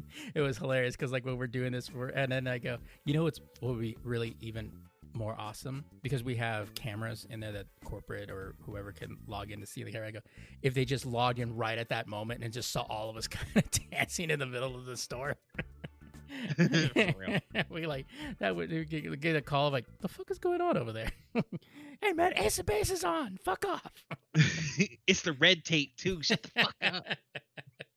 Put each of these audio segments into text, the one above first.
it was hilarious because like when we're doing this, we're, and then I go, you know what's what would be really even more awesome? Because we have cameras in there that corporate or whoever can log in to see the camera. I go, if they just logged in right at that moment and just saw all of us kind of dancing in the middle of the store. we like that would get, get a call like the fuck is going on over there? Hey man ace of base is on. Fuck off. It's the red tape too. Shut the fuck up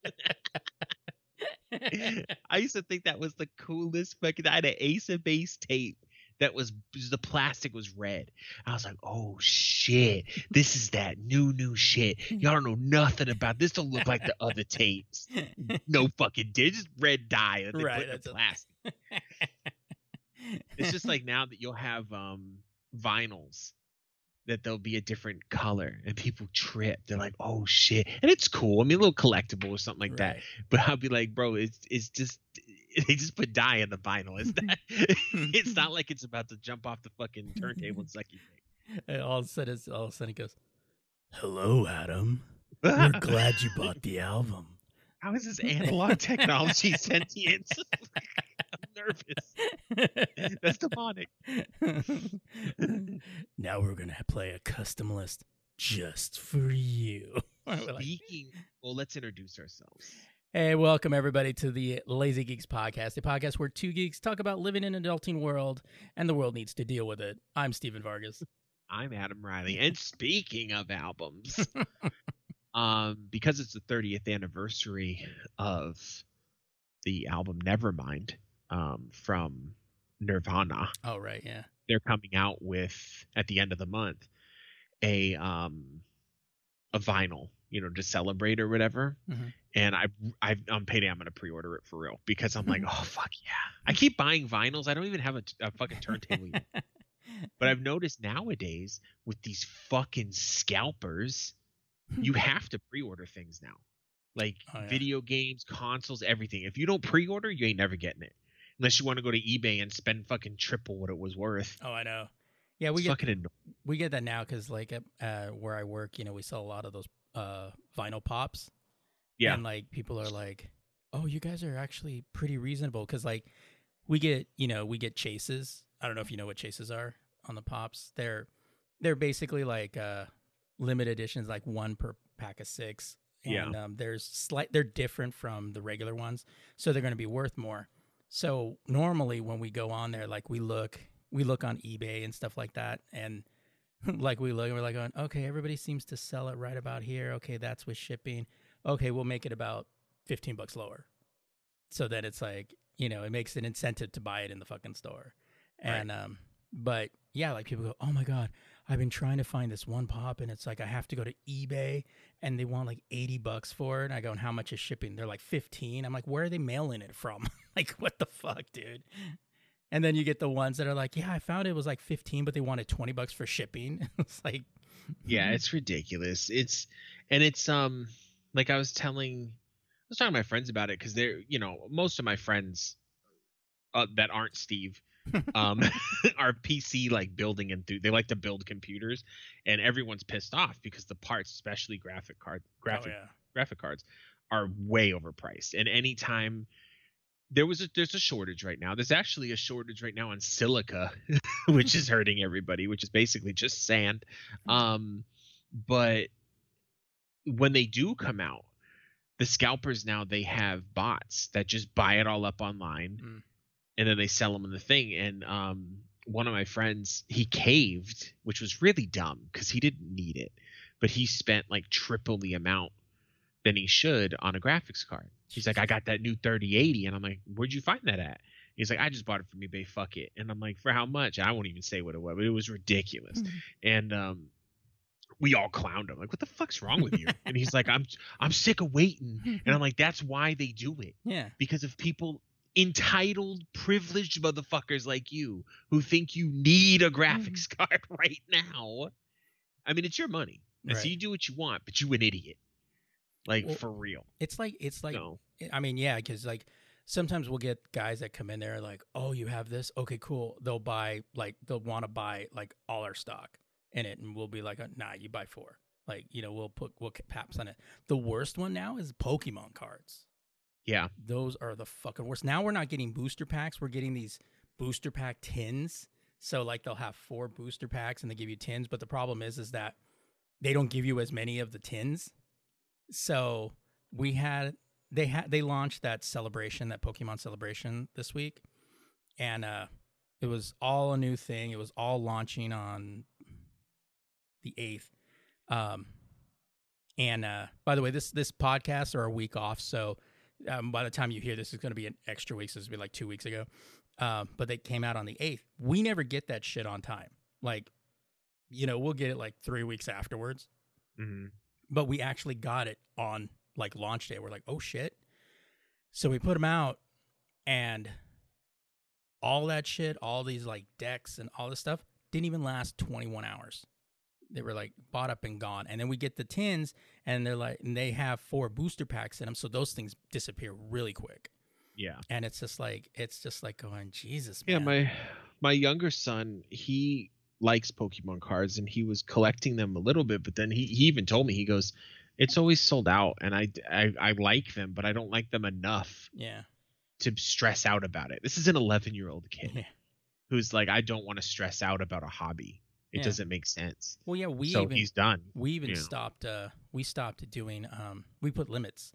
I used to think that was the coolest fucking. I had an Ace of Base tape that was the plastic was red. I was like, oh shit, this is that new new shit. Y'all don't know nothing about this. Don't look like the other tapes. No fucking did just red dye that they right, put in the plastic. it's just like now that you'll have um vinyls that there'll be a different color and people trip. They're like, oh shit. And it's cool. I mean, a little collectible or something like right. that. But I'll be like, bro, it's it's just they just put dye in the vinyl. It's not it's not like it's about to jump off the fucking turntable and suck you. And all of a sudden all of a sudden it goes, Hello, Adam. We're glad you bought the album. How is this analog technology sentient? Nervous. That's demonic. now we're gonna play a custom list just for you. Speaking, well, let's introduce ourselves. Hey, welcome everybody to the Lazy Geeks podcast, a podcast where two geeks talk about living in an adulting world and the world needs to deal with it. I'm Stephen Vargas. I'm Adam Riley. And speaking of albums, um, because it's the 30th anniversary of the album Nevermind, um, from Nirvana. Oh right, yeah. They're coming out with at the end of the month a um a vinyl, you know, to celebrate or whatever. Mm-hmm. And I I I'm payday I'm gonna pre-order it for real because I'm like, oh fuck yeah. I keep buying vinyls. I don't even have a, a fucking turntable yet. but I've noticed nowadays with these fucking scalpers, you have to pre-order things now. Like oh, yeah. video games, consoles, everything. If you don't pre-order, you ain't never getting it unless you want to go to eBay and spend fucking triple what it was worth. Oh, I know. Yeah, we it's get we get that now because like uh, where I work, you know, we sell a lot of those uh, vinyl pops. Yeah, and like people are like, "Oh, you guys are actually pretty reasonable," because like we get you know we get chases. I don't know if you know what chases are on the pops. They're they're basically like uh, limited editions, like one per pack of six. And yeah. um, there's slight they're different from the regular ones, so they're going to be worth more. So normally when we go on there, like we look, we look on eBay and stuff like that, and like we look, and we're like, going, okay, everybody seems to sell it right about here. Okay, that's with shipping. Okay, we'll make it about fifteen bucks lower. So then it's like, you know, it makes an incentive to buy it in the fucking store. And right. um, but yeah, like people go, oh my god, I've been trying to find this one pop, and it's like I have to go to eBay, and they want like eighty bucks for it. And I go, and how much is shipping? They're like fifteen. I'm like, where are they mailing it from? like, what the fuck, dude? And then you get the ones that are like, yeah, I found it was like 15, but they wanted 20 bucks for shipping. it's like, yeah, it's ridiculous. It's, and it's, um, like I was telling, I was talking to my friends about it because they're, you know, most of my friends uh, that aren't Steve, um, are PC like building and they like to build computers, and everyone's pissed off because the parts, especially graphic card, graphic, oh, yeah. graphic cards, are way overpriced. And anytime there was a there's a shortage right now. There's actually a shortage right now on silica, which is hurting everybody, which is basically just sand. Um, but when they do come out, the scalpers now they have bots that just buy it all up online, mm. And then they sell them in the thing. And um, one of my friends he caved, which was really dumb because he didn't need it, but he spent like triple the amount than he should on a graphics card. He's like, I got that new 3080, and I'm like, where'd you find that at? He's like, I just bought it from eBay. Fuck it. And I'm like, for how much? I won't even say what it was, but it was ridiculous. Mm-hmm. And um, we all clowned him like what the fuck's wrong with you and he's like i'm i'm sick of waiting and i'm like that's why they do it yeah because if people entitled privileged motherfuckers like you who think you need a graphics mm. card right now i mean it's your money and right. so you do what you want but you an idiot like well, for real it's like it's like i mean yeah because like sometimes we'll get guys that come in there like oh you have this okay cool they'll buy like they'll want to buy like all our stock in it, and we'll be like, nah, you buy four. Like you know, we'll put we'll paps on it. The worst one now is Pokemon cards. Yeah, those are the fucking worst. Now we're not getting booster packs. We're getting these booster pack tins. So like they'll have four booster packs and they give you tins, but the problem is is that they don't give you as many of the tins. So we had they had they launched that celebration, that Pokemon celebration this week, and uh, it was all a new thing. It was all launching on the eighth. Um, and uh, by the way, this this podcast are a week off, so um, by the time you hear this, it's going to be an extra week. So this will be like two weeks ago. Um, but they came out on the eighth. We never get that shit on time. Like, you know, we'll get it like three weeks afterwards. Mm-hmm. But we actually got it on like launch day. We're like, oh shit. So we put them out, and all that shit, all these like decks and all this stuff didn't even last 21 hours they were like bought up and gone. And then we get the tins, and they're like, and they have four booster packs in them, so those things disappear really quick. Yeah, and it's just like it's just like going, Jesus. Man. Yeah, my my younger son, he likes Pokemon cards, and he was collecting them a little bit, but then he he even told me he goes, it's always sold out, and I I, I like them, but I don't like them enough. Yeah. To stress out about it. This is an 11 year old kid. Yeah. Who's like, I don't want to stress out about a hobby it yeah. doesn't make sense. Well, yeah, we so even, he's done. We even stopped. Uh, we stopped doing. Um, we put limits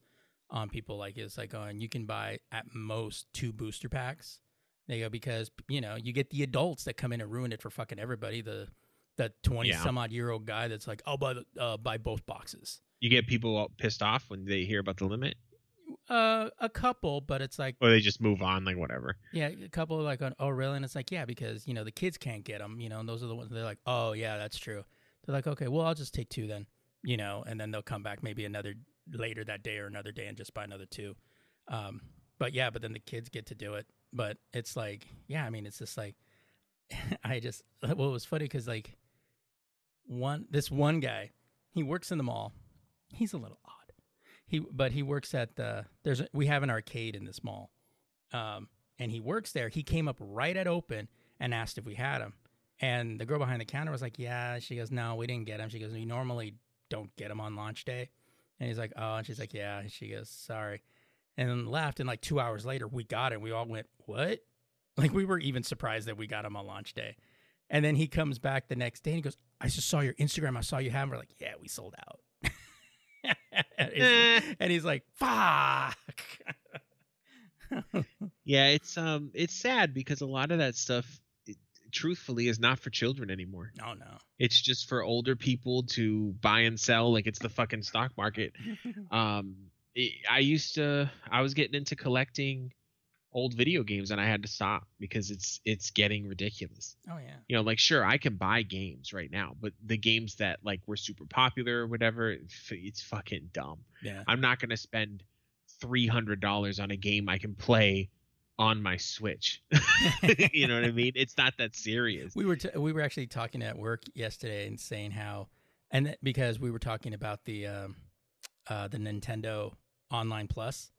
on people. Like it's like, oh, and you can buy at most two booster packs. They go because you know you get the adults that come in and ruin it for fucking everybody. The the twenty yeah. some odd year old guy that's like, I'll buy the, uh, buy both boxes. You get people all pissed off when they hear about the limit. Uh, a couple, but it's like, or they just move on, like whatever. Yeah, a couple like, on, oh really? And it's like, yeah, because you know the kids can't get them, you know, and those are the ones they're like, oh yeah, that's true. They're like, okay, well I'll just take two then, you know, and then they'll come back maybe another later that day or another day and just buy another two. Um, but yeah, but then the kids get to do it. But it's like, yeah, I mean, it's just like, I just well, it was funny because like one this one guy, he works in the mall. He's a little odd he but he works at the there's a, we have an arcade in this mall, um, and he works there. He came up right at open and asked if we had him, and the girl behind the counter was like, "Yeah." She goes, "No, we didn't get him." She goes, "We normally don't get him on launch day," and he's like, "Oh," and she's like, "Yeah." And she goes, "Sorry," and then left. And like two hours later, we got it. We all went, "What?" Like we were even surprised that we got him on launch day. And then he comes back the next day and he goes, I just saw your Instagram. I saw you have him. We're like, yeah, we sold out. And, he's, eh. and he's like, "Fuck." yeah, it's um, it's sad because a lot of that stuff, it, truthfully, is not for children anymore. No, no, it's just for older people to buy and sell, like it's the fucking stock market. um, it, I used to, I was getting into collecting old video games and I had to stop because it's it's getting ridiculous. Oh yeah. You know, like sure I can buy games right now, but the games that like were super popular or whatever, it's fucking dumb. Yeah. I'm not going to spend $300 on a game I can play on my Switch. you know what I mean? It's not that serious. We were t- we were actually talking at work yesterday and saying how, and because we were talking about the um, uh, the Nintendo Online Plus,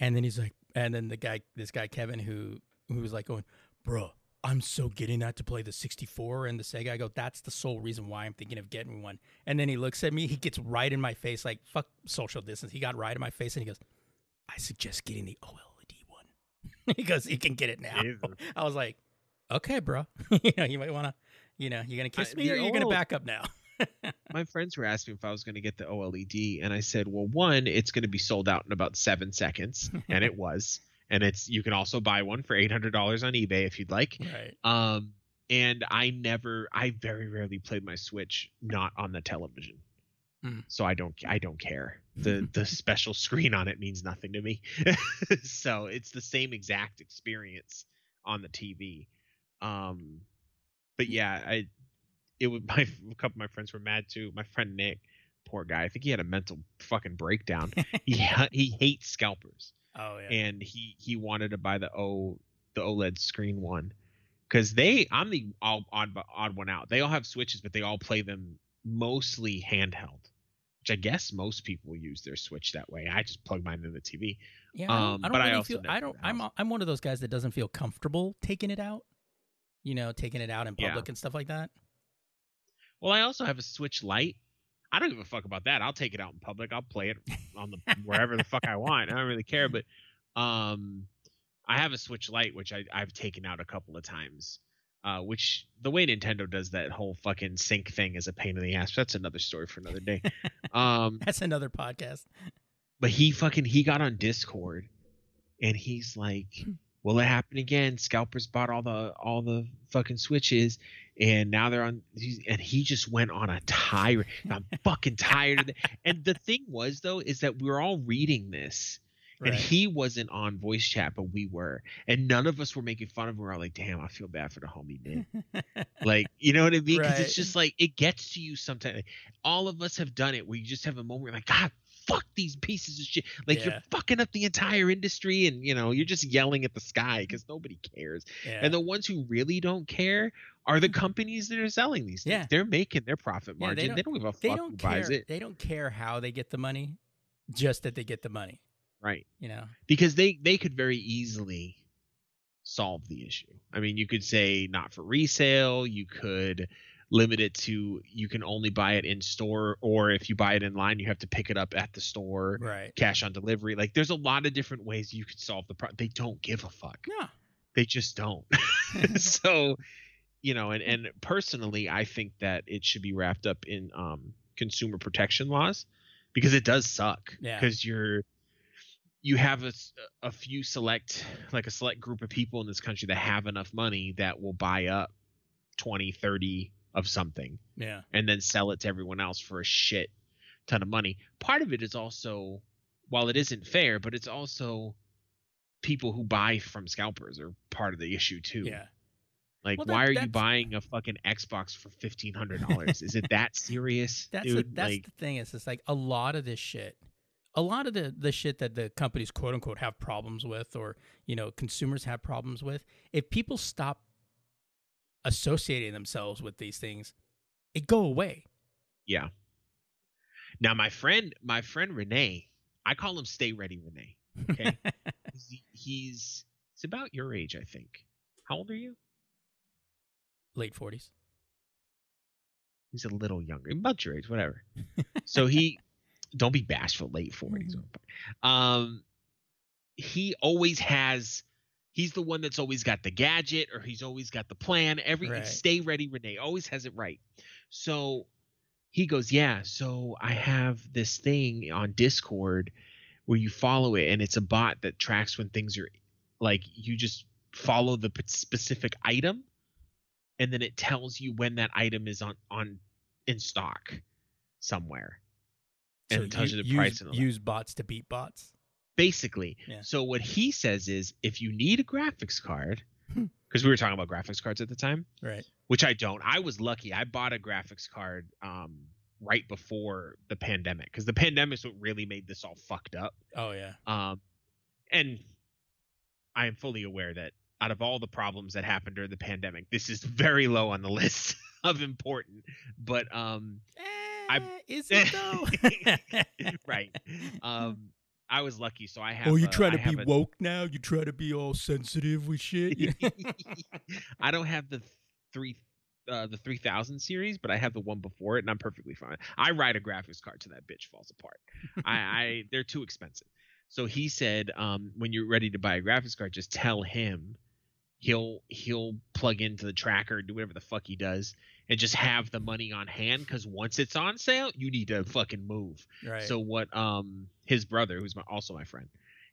and then he's like, and then the guy, this guy Kevin, who who was like going, bro. I'm so getting that to play the 64 and the Sega. I go, that's the sole reason why I'm thinking of getting one. And then he looks at me, he gets right in my face, like, fuck social distance. He got right in my face and he goes, I suggest getting the OLED one. he goes, you can get it now. I was like, okay, bro. you know, you might want to, you know, you're to kiss I, me or you're to back up now. My friends were asking if I was going to get the OLED, and I said, well, one, it's going to be sold out in about seven seconds, and it was and it's you can also buy one for eight hundred dollars on eBay if you'd like. Right. Um, and I never, I very rarely played my Switch not on the television, mm. so I don't, I don't care. the The special screen on it means nothing to me. so it's the same exact experience on the TV. Um, but yeah, I, it would my a couple of my friends were mad too. My friend Nick, poor guy, I think he had a mental fucking breakdown. he he hates scalpers. Oh yeah. And he he wanted to buy the O the OLED screen one because they I'm the odd odd one out. They all have switches, but they all play them mostly handheld, which I guess most people use their Switch that way. I just plug mine into the TV. Yeah, I don't, um, I don't but really I feel I don't. I'm I'm one of those guys that doesn't feel comfortable taking it out. You know, taking it out in public yeah. and stuff like that. Well, I also have a Switch Lite, I don't give a fuck about that. I'll take it out in public. I'll play it on the wherever the fuck I want. I don't really care. But um, I have a Switch Lite, which I, I've taken out a couple of times. Uh, which the way Nintendo does that whole fucking sync thing is a pain in the ass. That's another story for another day. Um, That's another podcast. But he fucking he got on Discord, and he's like. "Will it happen again? Scalpers bought all the all the fucking switches, and now they're on and he just went on a tirade. I'm fucking tired of it and the thing was though is that we were all reading this right. and he wasn't on voice chat but we were and none of us were making fun of him. We were like damn i feel bad for the homie man. Like you know what i mean? Because right. it's just like it gets to you sometimes. Like, all of us have done it where you just have a moment where you're like god fuck these pieces of shit. Like yeah. you're fucking up the entire industry and you know, you're just yelling at the sky because nobody cares. Yeah. And the ones who really don't care are the companies that are selling these things. Yeah. They're making their profit margin. They, don't, they don't give a fuck who care, buys it. They don't care how they get the money, just that they get the money. Right. You know. Because they they could very easily solve the issue. I mean, you could say not for resale, you could limit it to you can only buy it in store or if you buy it in line you have to pick it up at the store right. cash on delivery. Like there's a lot of different ways you could solve the problem they don't give a fuck. Yeah they just don't. So you know and and personally i think that it should be wrapped up in um consumer protection laws because it does suck because yeah. you're you have a, a few select like a select group of people in this country that have enough money that will buy up 20 30 of something yeah and then sell it to everyone else for a shit ton of money part of it is also while it isn't fair but it's also people who buy from scalpers are part of the issue too yeah like, well, that, why are you buying a fucking Xbox for fifteen hundred dollars? Is it that serious? That's dude? A, that's like, the thing. Is it's like a lot of this shit, a lot of the the shit that the companies quote unquote have problems with, or you know, consumers have problems with. If people stop associating themselves with these things, it go away. Yeah. Now my friend, my friend Renee, I call him Stay Ready Renee. Okay, he's, he's he's about your age, I think. How old are you? Late forties. He's a little younger, about your age, whatever. so he, don't be bashful. Late 40s mm-hmm. Um, he always has he's the one that's always got the gadget or he's always got the plan. Every right. stay ready, Renee always has it right. So he goes, yeah. So I have this thing on Discord where you follow it, and it's a bot that tracks when things are like you just follow the specific item, and then it tells you when that item is on on in stock somewhere, and so it tells you, you the price. Use, use bots to beat bots basically. Yeah. So what he says is if you need a graphics card, because we were talking about graphics cards at the time, right? Which I don't. I was lucky. I bought a graphics card um, right before the pandemic because the pandemic is what really made this all fucked up. Oh yeah. Um, and I am fully aware that out of all the problems that happened during the pandemic, this is very low on the list of important. But um, eh, I is it though? right. Um, I was lucky, so I have. Oh, you try to be a, woke now? You try to be all sensitive with shit? I don't have the three uh, the 3000 series, but I have the one before it, and I'm perfectly fine. I ride a graphics card to that bitch falls apart. I, I they're too expensive. So he said, um, when you're ready to buy a graphics card, just tell him. He'll he'll plug into the tracker, and do whatever the fuck he does, and just have the money on hand. Because once it's on sale, you need to fucking move. Right. So what? Um, his brother, who's my, also my friend,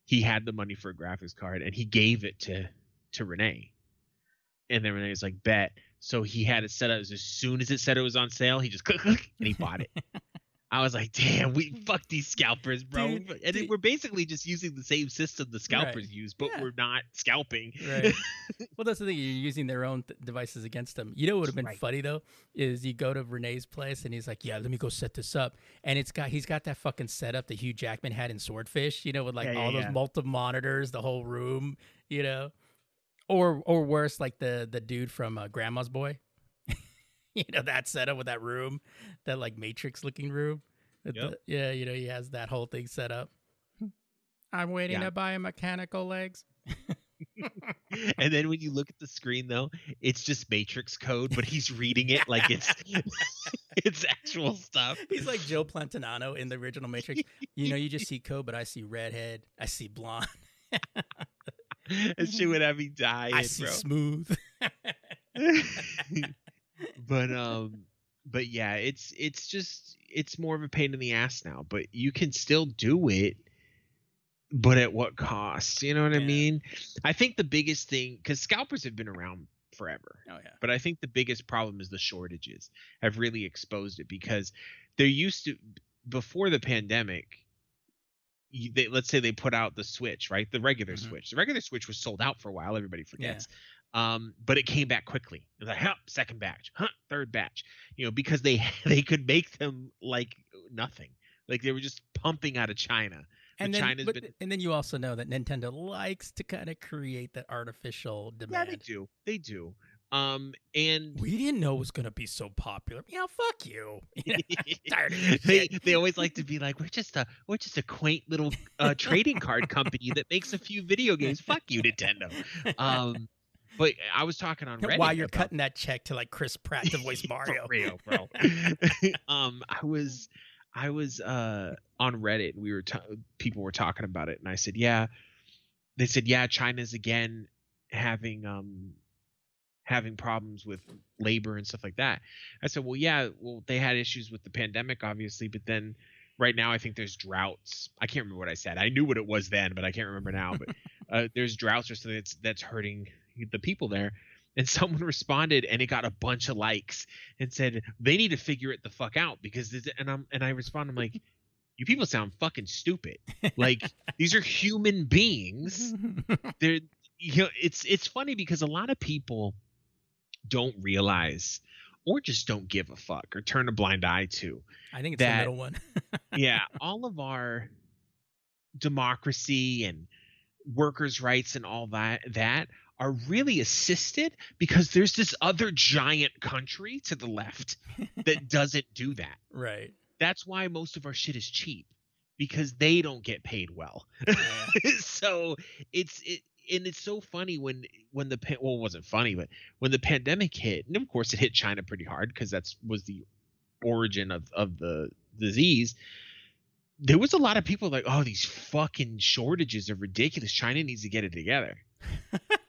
he had the money for a graphics card, and he gave it to to Renee. And then Renee's like, bet. So he had it set up as soon as it said it was on sale, he just click, click and he bought it. I was like, damn, we fuck these scalpers, bro. Dude, and dude. we're basically just using the same system the scalpers right. use, but yeah. we're not scalping. Right. well, that's the thing. You're using their own th- devices against them. You know what would have been right. funny though is you go to Renee's place and he's like, "Yeah, let me go set this up," and it's got he's got that fucking setup that Hugh Jackman had in Swordfish. You know, with like yeah, all yeah, those multiple monitors, the whole room. You know, or or worse, like the the dude from uh, Grandma's Boy. you know that setup with that room, that like Matrix looking room. Yep. The, yeah, you know he has that whole thing set up. I'm waiting yeah. to buy a mechanical legs. and then when you look at the screen though, it's just Matrix code, but he's reading it like it's it's actual stuff. He's like Joe Pantoliano in the original Matrix. You know, you just see code, but I see redhead, I see blonde. and she would have me die. I see bro. smooth. But um, but yeah, it's it's just it's more of a pain in the ass now. But you can still do it. But at what cost? You know what yeah. I mean? I think the biggest thing, because scalpers have been around forever. Oh yeah. But I think the biggest problem is the shortages have really exposed it because there used to before the pandemic they, let's say they put out the Switch, right? The regular mm-hmm. Switch. The regular Switch was sold out for a while. Everybody forgets. Yeah. Um, but it came back quickly. It was like, huh, second batch, huh, third batch. You know, because they they could make them like nothing. Like they were just pumping out of China. And then, but, been... and then you also know that Nintendo likes to kind of create that artificial demand. Yeah, they do. They do. Um, and we didn't know it was gonna be so popular. You know, fuck you. they they always like to be like, we're just a we're just a quaint little uh, trading card company that makes a few video games. Fuck you, Nintendo. Um, but I was talking on Reddit while you're about... cutting that check to like Chris Pratt to voice Mario. real, bro. um, I was I was uh on Reddit. We were t- people were talking about it, and I said, yeah. They said, yeah, China's again having um having problems with labor and stuff like that. I said, well, yeah, well, they had issues with the pandemic, obviously, but then right now I think there's droughts. I can't remember what I said. I knew what it was then, but I can't remember now. But uh, there's droughts or something that's that's hurting the people there. And someone responded, and it got a bunch of likes, and said they need to figure it the fuck out because. This, and I'm and I respond, I'm like. You people sound fucking stupid. Like these are human beings. They're you know it's it's funny because a lot of people don't realize or just don't give a fuck or turn a blind eye to. I think it's that, the middle one. yeah, all of our democracy and workers' rights and all that that are really assisted because there's this other giant country to the left that doesn't do that. Right. That's why most of our shit is cheap because they don't get paid well. Yeah. so it's it and it's so funny when when the well it wasn't funny but when the pandemic hit and of course it hit china pretty hard because that's was the origin of of the disease there was a lot of people like oh these fucking shortages are ridiculous china needs to get it together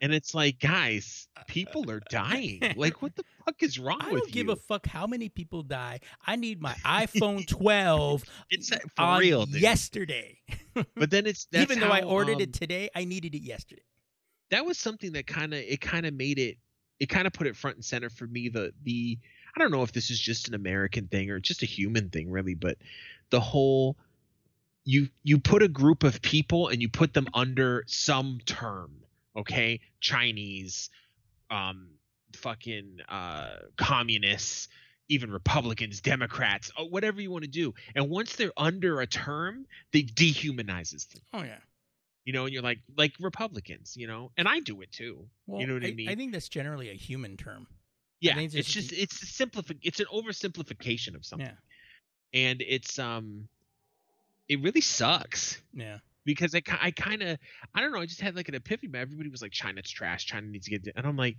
and it's like guys people are dying like what the fuck is wrong I with you? I don't give a fuck how many people die. I need my iPhone 12 it's uh, for real, dude. yesterday. but then it's even though how, I ordered um, it today, I needed it yesterday. That was something that kind of it kind of made it it kind of put it front and center for me the the I don't know if this is just an American thing or just a human thing really, but the whole you you put a group of people and you put them under some term, okay? Chinese, um, fucking uh, communists, even Republicans, Democrats, uh, whatever you want to do. And once they're under a term, they dehumanizes them. Oh yeah. You know, and you're like like Republicans, you know, and I do it too. Well, you know what I, I, mean? I think that's generally a human term. yeah, it's it's just it's a simplify it's an oversimplification of something. Yeah. And it's um it really sucks Yeah. Because I, I kind of I don't know I just had like an epiphany but everybody was like China's trash China needs to get and I'm like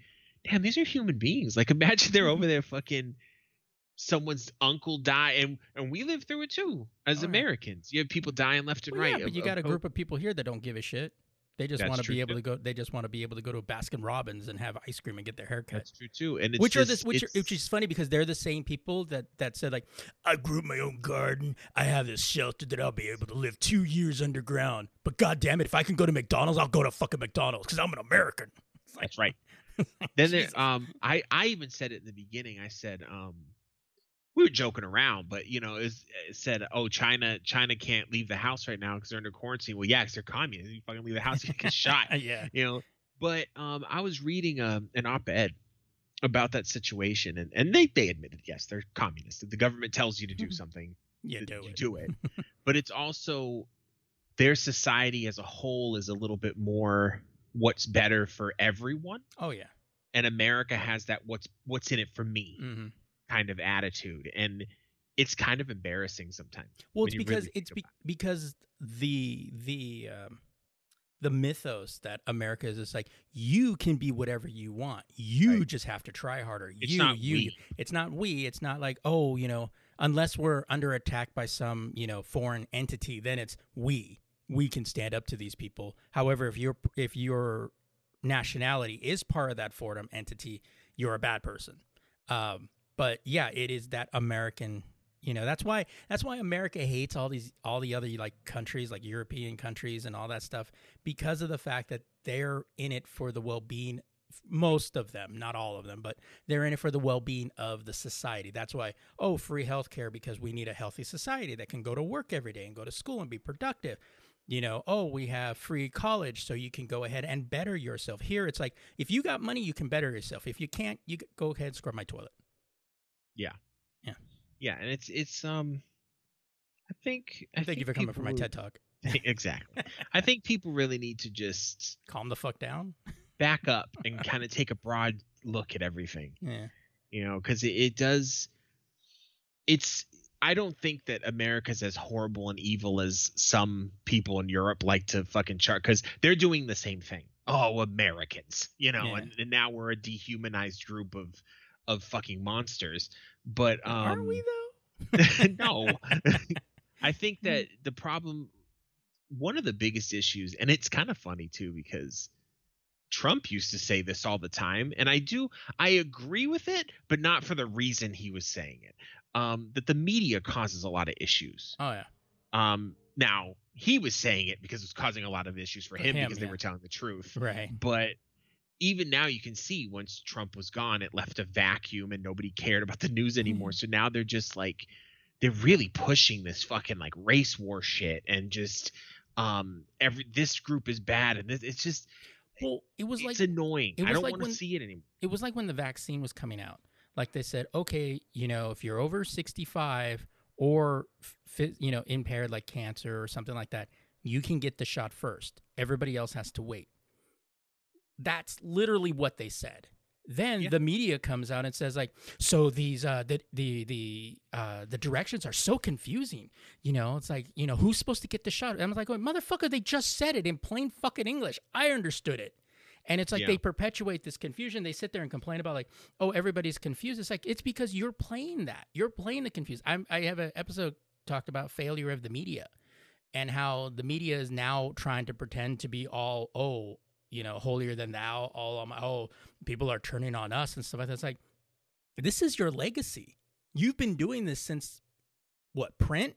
damn these are human beings like imagine they're over there fucking someone's uncle die and and we live through it too as Oh, yeah. Americans you have people dying left and Well, right yeah, but of- you got a of- group of people here that don't give a shit. They just want to be able too. to go. They just want to be able to go to Baskin Robbins and have ice cream and get their hair cut. that's true too and it's which are just, this, which, are, which is funny because they're the same people that that said like, I grew my own garden. I have this shelter that I'll be able to live two years underground. But god damn it, if I can go to McDonald's, I'll go to fucking McDonald's because I'm an American. Like, That's right. then there, um, I I even said it in the beginning. I said, um, we were joking around, but you know, it, was, it said, oh, China China can't leave the house right now because they're under quarantine. Well, yeah, because they're communists. You fucking leave the house, you get shot. yeah, You know. But um, I was reading um, an op-ed about that situation, and and they they admitted yes, they're communists. If the government tells you to do something, you do you it. do it. but it's also their society as a whole is a little bit more what's better for everyone Oh yeah. and America has that what's what's in it for me hmm kind of attitude and it's kind of embarrassing sometimes. Well, it's because really it's be- because the the um, the mythos that America is is like you can be whatever you want. You Right. just have to try harder. It's you not you. we. It's not we. It's not like oh you know unless we're under attack by some you know foreign entity, then it's we. We can stand up to these people. However, if your if your nationality is part of that foreign entity, you're a bad person. Um, but yeah, it is that American. You know, that's why that's why America hates all these all the other like countries, like European countries and all that stuff, because of the fact that they're in it for the well being. Most of them, not all of them, but they're in it for the well being of the society. That's why, oh, free healthcare because we need a healthy society that can go to work every day and go to school and be productive you know, oh, we have free college, so you can go ahead and better yourself. Here, it's like if you got money, you can better yourself. If you can't, you go ahead and scrub my toilet. Yeah, Yeah. Yeah, and it's it's um I think I Thank think you for coming for my TED talk. exactly. I think people really need to just Calm the fuck down. back up and kind of take a broad look at everything. Yeah, you know because it, it does it's i don't think that america's as horrible and evil as some people in europe like to fucking chart because they're doing the same thing oh americans you know Yeah. and, and now we're a dehumanized group of of fucking monsters but um aren't we though? no i think that the problem one of the biggest issues and it's kind of funny too because trump used to say this all the time and i do i agree with it but not for the reason he was saying it um that the media causes a lot of issues Oh yeah, um now he was saying it because it was causing a lot of issues for him, him, because they were telling the truth right. but even now you can see once Trump was gone, it left a vacuum and nobody cared about the news anymore. So now they're just like they're really pushing this fucking like race war shit and just um every this group is bad and this it's just Well, it was it's like annoying. it I don't like want to see it anymore. it was like when the vaccine was coming out. Like they said, okay, you know, if you're over 65 or you know impaired like cancer or something like that, you can get the shot first. Everybody else has to wait. That's literally what they said. Then Yeah. the media comes out and says like, so these uh the the the uh the directions are so confusing. You know, it's like you know who's supposed to get the shot. And I'm like, motherfucker, they just said it in plain fucking English. I understood it. And it's like Yeah. they perpetuate this confusion. They sit there and complain about like, oh, everybody's confused. It's like it's because you're playing that. You're playing the confused. I'm, I have an episode talked about failure of the media and how the media is now trying to pretend to be all oh you know holier than thou. All um, oh people are turning on us and stuff like that. It's like this is your legacy. You've been doing this since what print?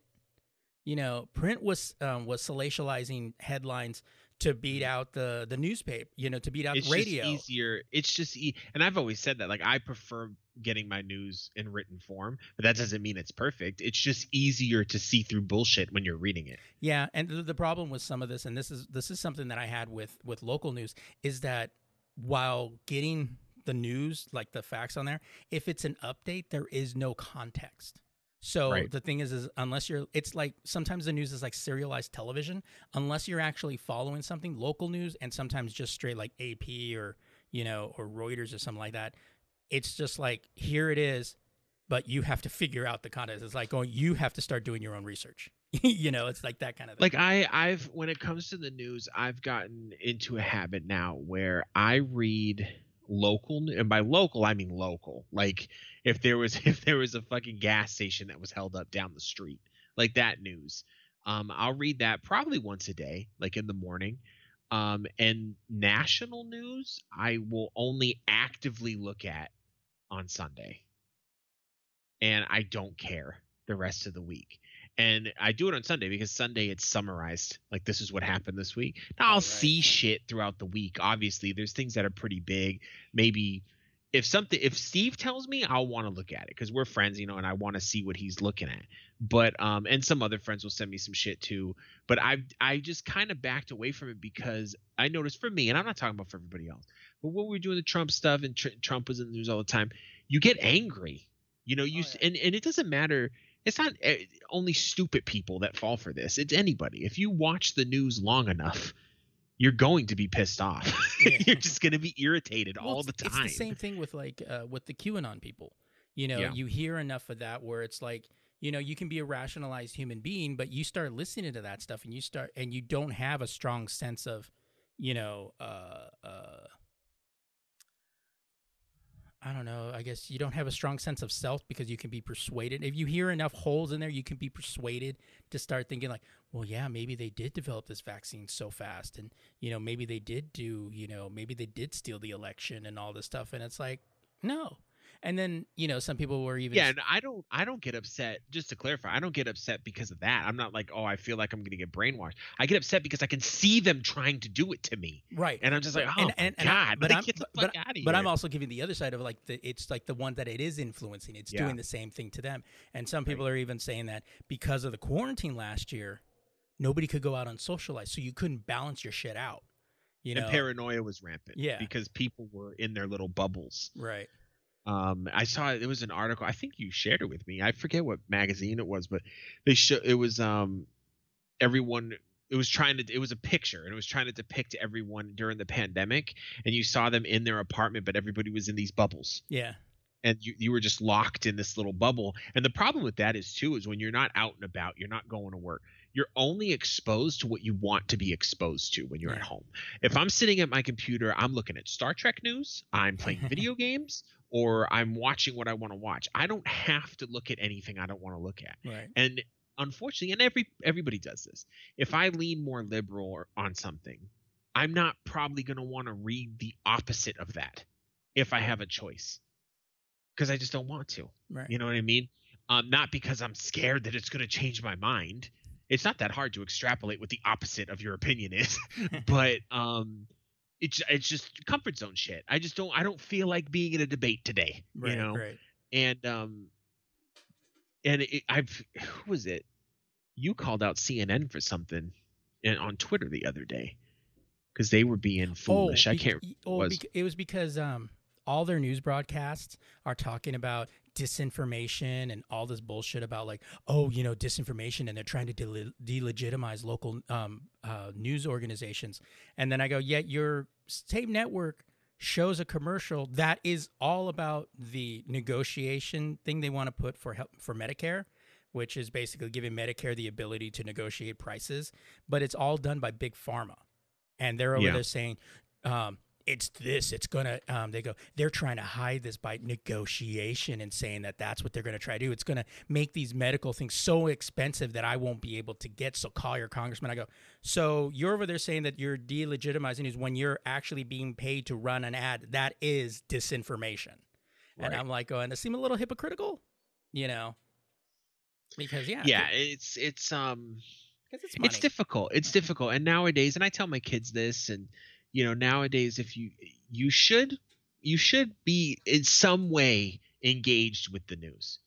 You know, print was um, was salacializing headlines to beat out the the newspaper. You know, to beat out It's the radio. just easier. It's just e- and I've always said that like I prefer getting my news in written form, but that doesn't mean it's perfect. It's just easier to see through bullshit when you're reading it. Yeah, and the, the problem with some of this, and this is this is something that I had with with local news, is that while getting the news, like the facts on there, if it's an update, there is no context. So right. the thing is, is unless you're, it's like sometimes the news is like serialized television. Unless you're actually following something, local news, and sometimes just straight like AP or you know or Reuters or something like that. It's just like here it is, but you have to figure out the content. It's like going, you have to start doing your own research. you know, it's like that kind of thing. Like I, I've when it comes to the news, I've gotten into a habit now where I read local and by local i mean local like if there was if there was a fucking gas station that was held up down the street like that news um i'll read that probably once a day like in the morning um and national news i will only actively look at on sunday and i don't care the rest of the week and I do it on Sunday because Sunday it's summarized. Like this is what happened this week. Now I'll right. see shit throughout the week. Obviously, there's things that are pretty big. Maybe if something if Steve tells me, I'll want to look at it because we're friends, you know, and I want to see what he's looking at. But um, and some other friends will send me some shit too. But I I just kind of backed away from it because I noticed for me, and I'm not talking about for everybody else, but when we were doing the Trump stuff and tr- Trump was in the news all the time, you get angry. You know, you oh, yeah. and and it doesn't matter it's not eh, only stupid people that fall for this. It's anybody. If you watch the news long enough, you're going to be pissed off. Yeah. you're just going to be irritated well, all the time. It's the same thing with like uh, with the QAnon people. You know, yeah. you hear enough of that where it's like, you know, you can be a rationalized human being, but you start listening to that stuff and you start and you don't have a strong sense of, you know, uh, uh, I don't know. I guess you don't have a strong sense of self because you can be persuaded. If you hear enough holes in there, you can be persuaded to start thinking like, well, yeah, maybe they did develop this vaccine so fast, and you know, maybe they did do, you know, maybe they did steal the election and all this stuff. And it's like, no, and then you know some people were even yeah and i don't i don't get upset just to clarify i don't get upset because of that. I'm not like oh i feel like i'm gonna get brainwashed. I get upset because i can see them trying to do it to me. Right. And i'm just like oh and, and, and god I, but, I'm, but, but I'm also giving the other side of like the it's like the one that it is influencing. It's yeah. doing the same thing to them. And some people right. are even saying that because of the quarantine last year nobody could go out and socialize so you couldn't balance your shit out you know? and paranoia was rampant yeah. because people were in their little bubbles. Right um, I saw it was an article. I think you shared it with me. I forget what magazine it was, but they show it was um everyone. It was trying to. It was a picture, and it was trying to depict everyone during the pandemic. And you saw them in their apartment, but everybody was in these bubbles. Yeah. And you, you were just locked in this little bubble. And the problem with that is too is when you're not out and about, you're not going to work you're only exposed to what you want to be exposed to when you're at home. If I'm sitting at my computer, I'm looking at Star Trek news, I'm playing video games, or I'm watching what I want to watch. I don't have to look at anything I don't want to look at. Right. And unfortunately, and every everybody does this. If I lean more liberal or, on something, I'm not probably going to want to read the opposite of that if I have a choice. Because I just don't want to. Right. You know what I mean? Um, not because I'm scared that it's going to change my mind. It's not that hard to extrapolate what the opposite of your opinion is, but um, it's it's just comfort zone shit. I just don't I don't feel like being in a debate today. Right, you know, right. and um, and it, I've who was it? You called out CNN for something, in, on Twitter the other day because they were being foolish. Oh, I can't. Oh, was. it was because um all their news broadcasts are talking about disinformation and all this bullshit about like oh you know disinformation and they're trying to de- delegitimize local um, uh, news organizations and then i go yet yeah, your same network shows a commercial that is all about the negotiation thing they want to put for help for medicare which is basically giving medicare the ability to negotiate prices but it's all done by big pharma and they're over yeah. there saying um, it's this it's gonna um, they go they're trying to hide this by negotiation and saying that that's what they're gonna try to do. It's gonna make these medical things so expensive that i won't be able to get so call your congressman. I go so you're over there saying that you're delegitimizing is when you're actually being paid to run an ad. That is disinformation. Right. and i'm like going to seem a little hypocritical you know? Because yeah yeah it's it's um it's, it's difficult it's difficult. And nowadays and i tell my kids this and you know nowadays if you you should you should be in some way engaged with the news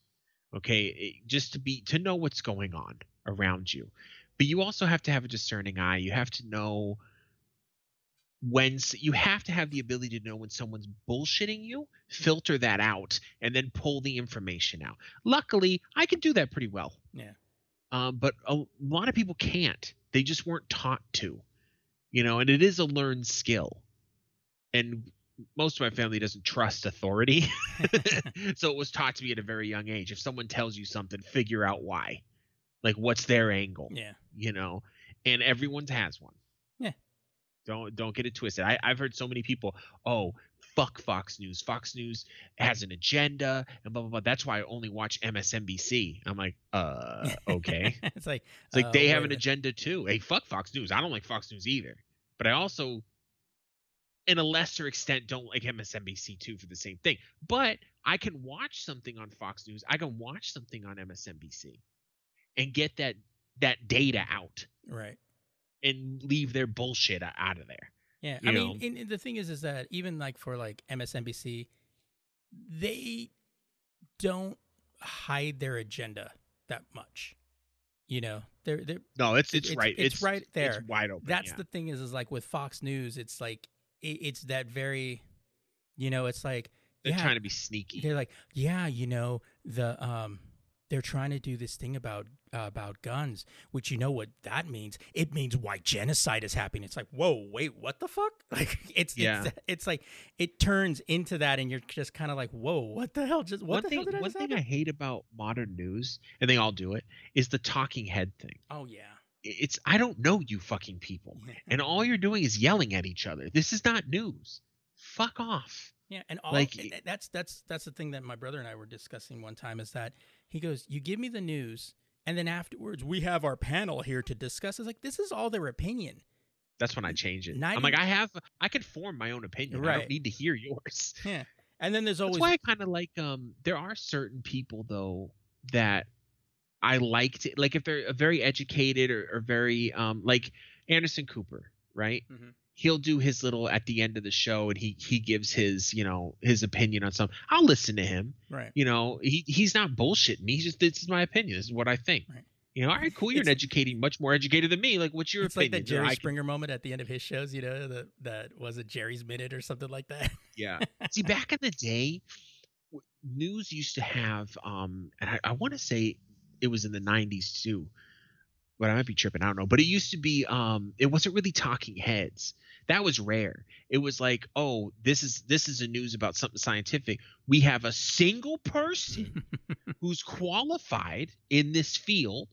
okay just to be to know what's going on around you but you also have to have a discerning eye you have to know when you have to have the ability to know when someone's bullshitting you, filter that out, and then pull the information out. Luckily, I can do that pretty well. Yeah. Um, but a lot of people can't. They just weren't taught to, you know. And it is a learned skill. And most of my family doesn't trust authority, so it was taught to me at a very young age. If someone tells you something, figure out why. Like, what's their angle? Yeah. You know, and everyone's has one. Yeah. Don't don't get it twisted. I, I've heard so many people, oh, fuck Fox News. Fox News has an agenda and blah blah blah. That's why I only watch MSNBC. I'm like, uh, okay. it's like It's like uh, they have an agenda too. Hey, fuck Fox News. I don't like Fox News either. But I also, in a lesser extent, don't like MSNBC too for the same thing. But I can watch something on Fox News. I can watch something on MSNBC, and get that that data out Right. and leave their bullshit out of there. Yeah, I mean, know. and, and the thing is, is that even like for like MSNBC, they don't hide their agenda that much. You know, they're they're No, it's it's, It's- right. it's right there. It's wide open. that's yeah. the thing is is like with Fox News, it's like it, it's that very, you know, it's like They're yeah, trying to be sneaky. they're like, yeah, you know, the um, they're trying to do this thing about uh, about guns, which you know what that means? It means why genocide is happening. It's like, whoa, wait, what the fuck? Like, it's Yeah. it's, it's like it turns into that, and you're just kind of like, whoa, what the hell? Just what one the thing, hell did I one thing happen? I hate about modern news, and they all do it, is the talking head thing. Oh yeah, It's I don't know you fucking people, and all you're doing is yelling at each other. This is not news. Fuck off. Yeah, and all Like- that's that's that's the thing that my brother and I were discussing one time is that he goes, "You give me the news, and then afterwards we have our panel here to discuss." It's like this is all their opinion. That's when I change it. Not I'm like, I have, I can form my own opinion. I Right. don't need to hear yours. Yeah, and then there's always That's why I kind of like. Um, there are certain people though that I like to like if they're very educated or, or very um like Anderson Cooper, right? Mhm. He'll do his little at the end of the show, and he he gives his you know his opinion on something. I'll listen to him. right. You know, he he's not bullshitting me. He's just this is my opinion. This is what I think. Right. You know, all right, cool. You're an educating, much more educated than me. Like, what's your it's like opinion? that Jerry I can- Springer moment at the end of his shows, you know, that that was it Jerry's minute or something like that. Yeah. See, back in the day, news used to have, um, and I, I want to say it was in the '90s too, but I might be tripping. I don't know. But it used to be, um, it wasn't really talking heads. That was rare. It was like, oh, this is this is a news about something scientific. We have a single person who's qualified in this field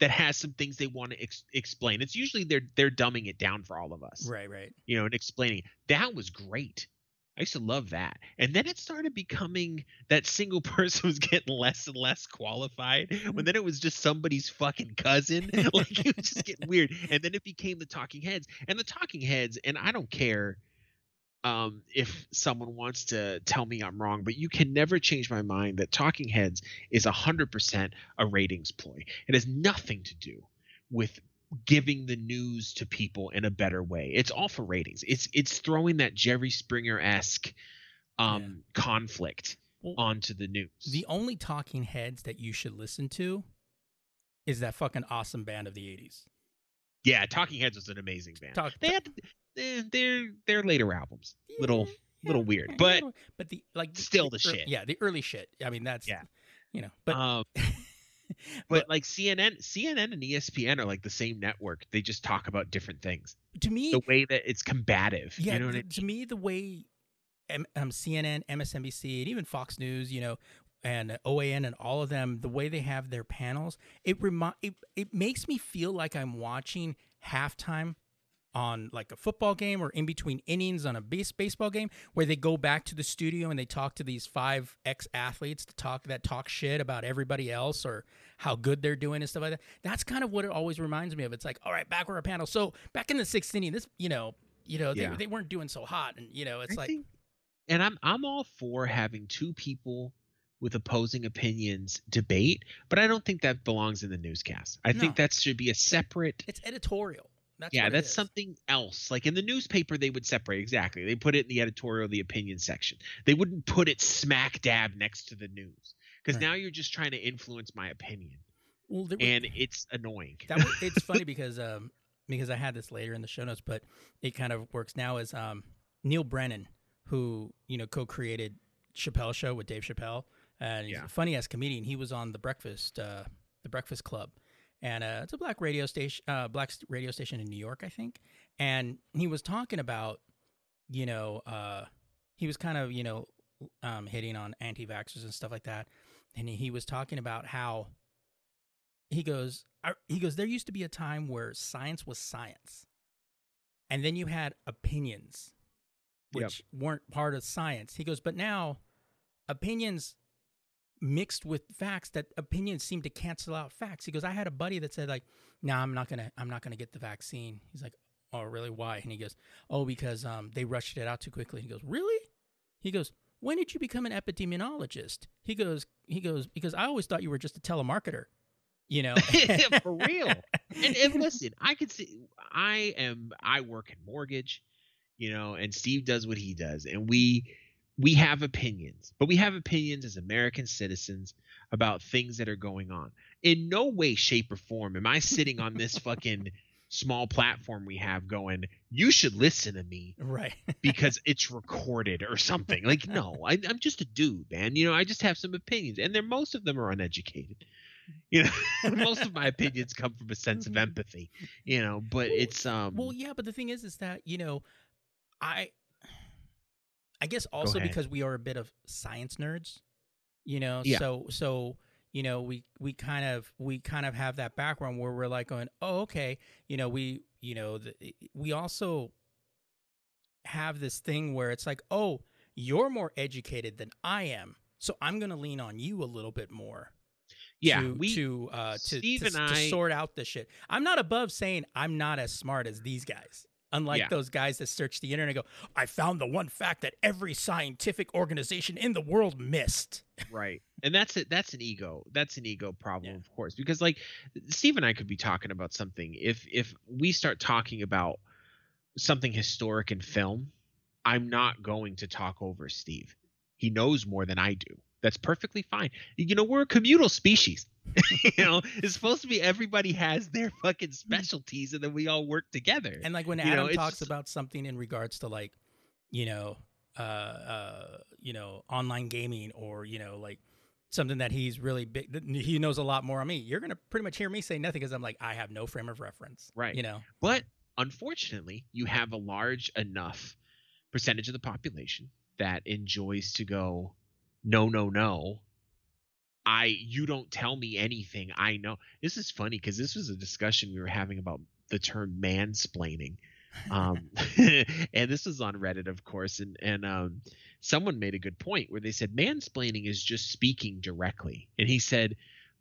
that has some things they want to ex- explain. It's usually they're they're dumbing it down for all of us right, right. you know, and explaining. That was great. I used to love that. And then it started becoming that single person was getting less and less qualified. When then it was just somebody's fucking cousin. like it was just getting weird. And then it became the talking heads. And the talking heads, and I don't care um if someone wants to tell me I'm wrong, but you can never change my mind that talking heads is a hundred percent a ratings ploy. It has nothing to do with giving the news to people in a better way. It's all for ratings. It's it's throwing that Jerry Springer esque um conflict Well, onto the news. The only talking heads that you should listen to is that fucking awesome band of the '80s. yeah, Talking Heads was an amazing band. Talk, they had their their later albums little Yeah, little weird, but but the like still the ear- shit. Yeah, the early shit. I mean, that's Yeah. you know, but um but like CNN CNN and ESPN are like the same network. They just talk about different things. to me, The way that it's combative. yeah, you know I th- to me, the way M- um, CNN, MSNBC, and even Fox News, you know, and OAN and all of them, the way they have their panels, it remi- it, it makes me feel like I'm watching halftime on like a football game or in between innings on a base baseball game where they go back to the studio and they talk to these five ex athletes to talk that talk shit about everybody else or how good they're doing and stuff like that. That's kind of what it always reminds me of. It's like, all right, back with our panel. So back in the sixth inning, this you know, you know, Yeah. they, they weren't doing so hot, and you know, it's I like think- and I'm I'm all for having two people with opposing opinions debate, but I don't think that belongs in the newscast. I think that should be a separate it's editorial. That's yeah, that's something else. Like in the newspaper, they would separate exactly. They put it in the editorial, the opinion section. They wouldn't put it smack dab next to the news because Right. now you're just trying to influence my opinion, Well, there was- and it's annoying. that it's funny because um, because I had this later in the show notes, but it kind of works now. Is um, Neal Brennan, who you know co-created Chappelle Show with Dave Chappelle, and he's Yeah. a funny ass comedian. He was on the Breakfast uh, the Breakfast Club, and uh, it's a black radio station, uh, black radio station in New York, I think. And he was talking about, you know, uh, he was kind of you know um, hitting on anti-vaxxers and stuff like that, and he, was talking about how he goes he goes there used to be a time where science was science and then you had opinions Yep. which weren't part of science he goes but now opinions mixed with facts that opinions seem to cancel out facts he goes i had a buddy that said like no i'm not gonna i'm not gonna get the vaccine he's like oh really why and he goes oh because um they rushed it out too quickly he goes really he goes when did you become an epidemiologist he goes he goes because i always thought you were just a telemarketer you know for real. And, and listen, I could see. I am. I work in mortgage, you know, and Steve does what he does, and we we have opinions, but we have opinions as American citizens about things that are going on. In no way, shape, or form am I sitting on this fucking small platform we have going. You should listen to me right because it's recorded or something. Like, no, I, I'm just a dude, man. You know, I just have some opinions, and they're most of them are uneducated. You know, most of my opinions come from a sense of empathy. You know, but Well, it's um. well yeah but the thing is is that you know i i guess also because we are a bit of science nerds you know Yeah. so so you know we we kind of we kind of have that background where we're like going oh okay you know we you know the, we also have this thing where it's like oh you're more educated than i am so i'm going to lean on you a little bit more yeah, to we to uh to, to, and to I- sort out the shit. I'm not above saying I'm not as smart as these guys. Unlike Yeah. those guys that search the internet and go, I found the one fact that every scientific organization in the world missed. right, and that's it. That's an ego. That's an ego problem, Yeah. of course, because like Steve and I could be talking about something. If if we start talking about something historic in film, I'm not going to talk over Steve. He knows more than I do. That's perfectly fine. You know, we're a communal species. you know, it's supposed to be everybody has their fucking specialties and then we all work together. And like when You know, Adam talks just- about something in regards to like, you know, uh, uh, you know, online gaming or you know, like something that he's really big, he knows a lot more on me. You're gonna pretty much hear me say nothing because I'm like, I have no frame of reference. Right. You know. But unfortunately, you have a large enough percentage of the population that enjoys to go, no, no, no. I you don't tell me anything. I know. This is funny because this was a discussion we were having about the term mansplaining. Um and this was on Reddit, of course, and and um someone made a good point where they said mansplaining is just speaking directly. And he said,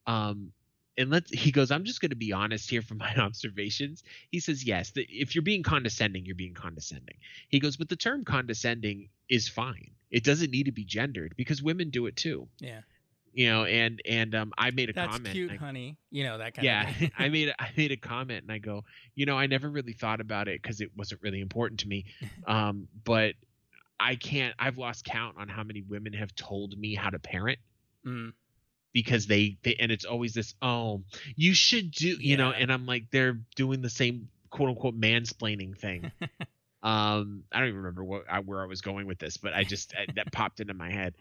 um, and let's he goes, I'm just gonna be honest here from my observations he says yes the, if you're being condescending you're being condescending he goes but the term condescending is fine it doesn't need to be gendered because women do it too Yeah. You know and and um i made a That's comment cute, I- honey. You know that kind yeah of Yeah, i made a- i made a comment and i go you know i never really thought about it because it wasn't really important to me um but i can't i've lost count on how many women have told me how to parent. Mm. because they, they and it's always this oh you should do you know and i'm like they're doing the same quote unquote mansplaining thing. Um i don't even remember what I, where i was going with this but i just I, that popped into my head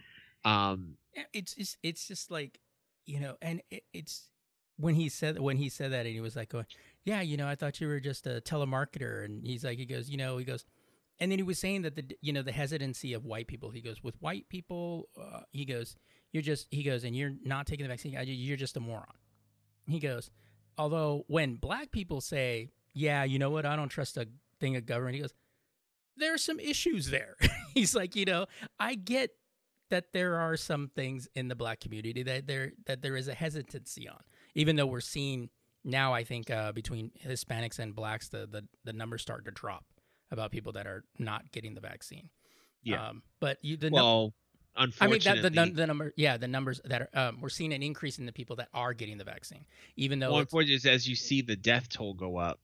um it's it's it's just like you know, and it, it's when he said when he said that, and he was like, going, "Yeah, you know, I thought you were just a telemarketer," and he's like, he goes, you know, he goes, and then he was saying that the you know the hesitancy of white people. He goes, with white people, uh, he goes, you're just he goes, and you're not taking the vaccine. You're just a moron. He goes, although when black people say, yeah, you know what, I don't trust a thing of government. He goes, there are some issues there. he's like, you know, I get that there are some things in the black community that there that there is a hesitancy on, even though we're seeing now. I think uh, between Hispanics and blacks, the, the the numbers start to drop about people that are not getting the vaccine. Yeah. Um, but you the num- well I mean that the, num- the number yeah the numbers that are um, we're seeing an increase in the people that are getting the vaccine, even though well, unfortunately as you see the death toll go up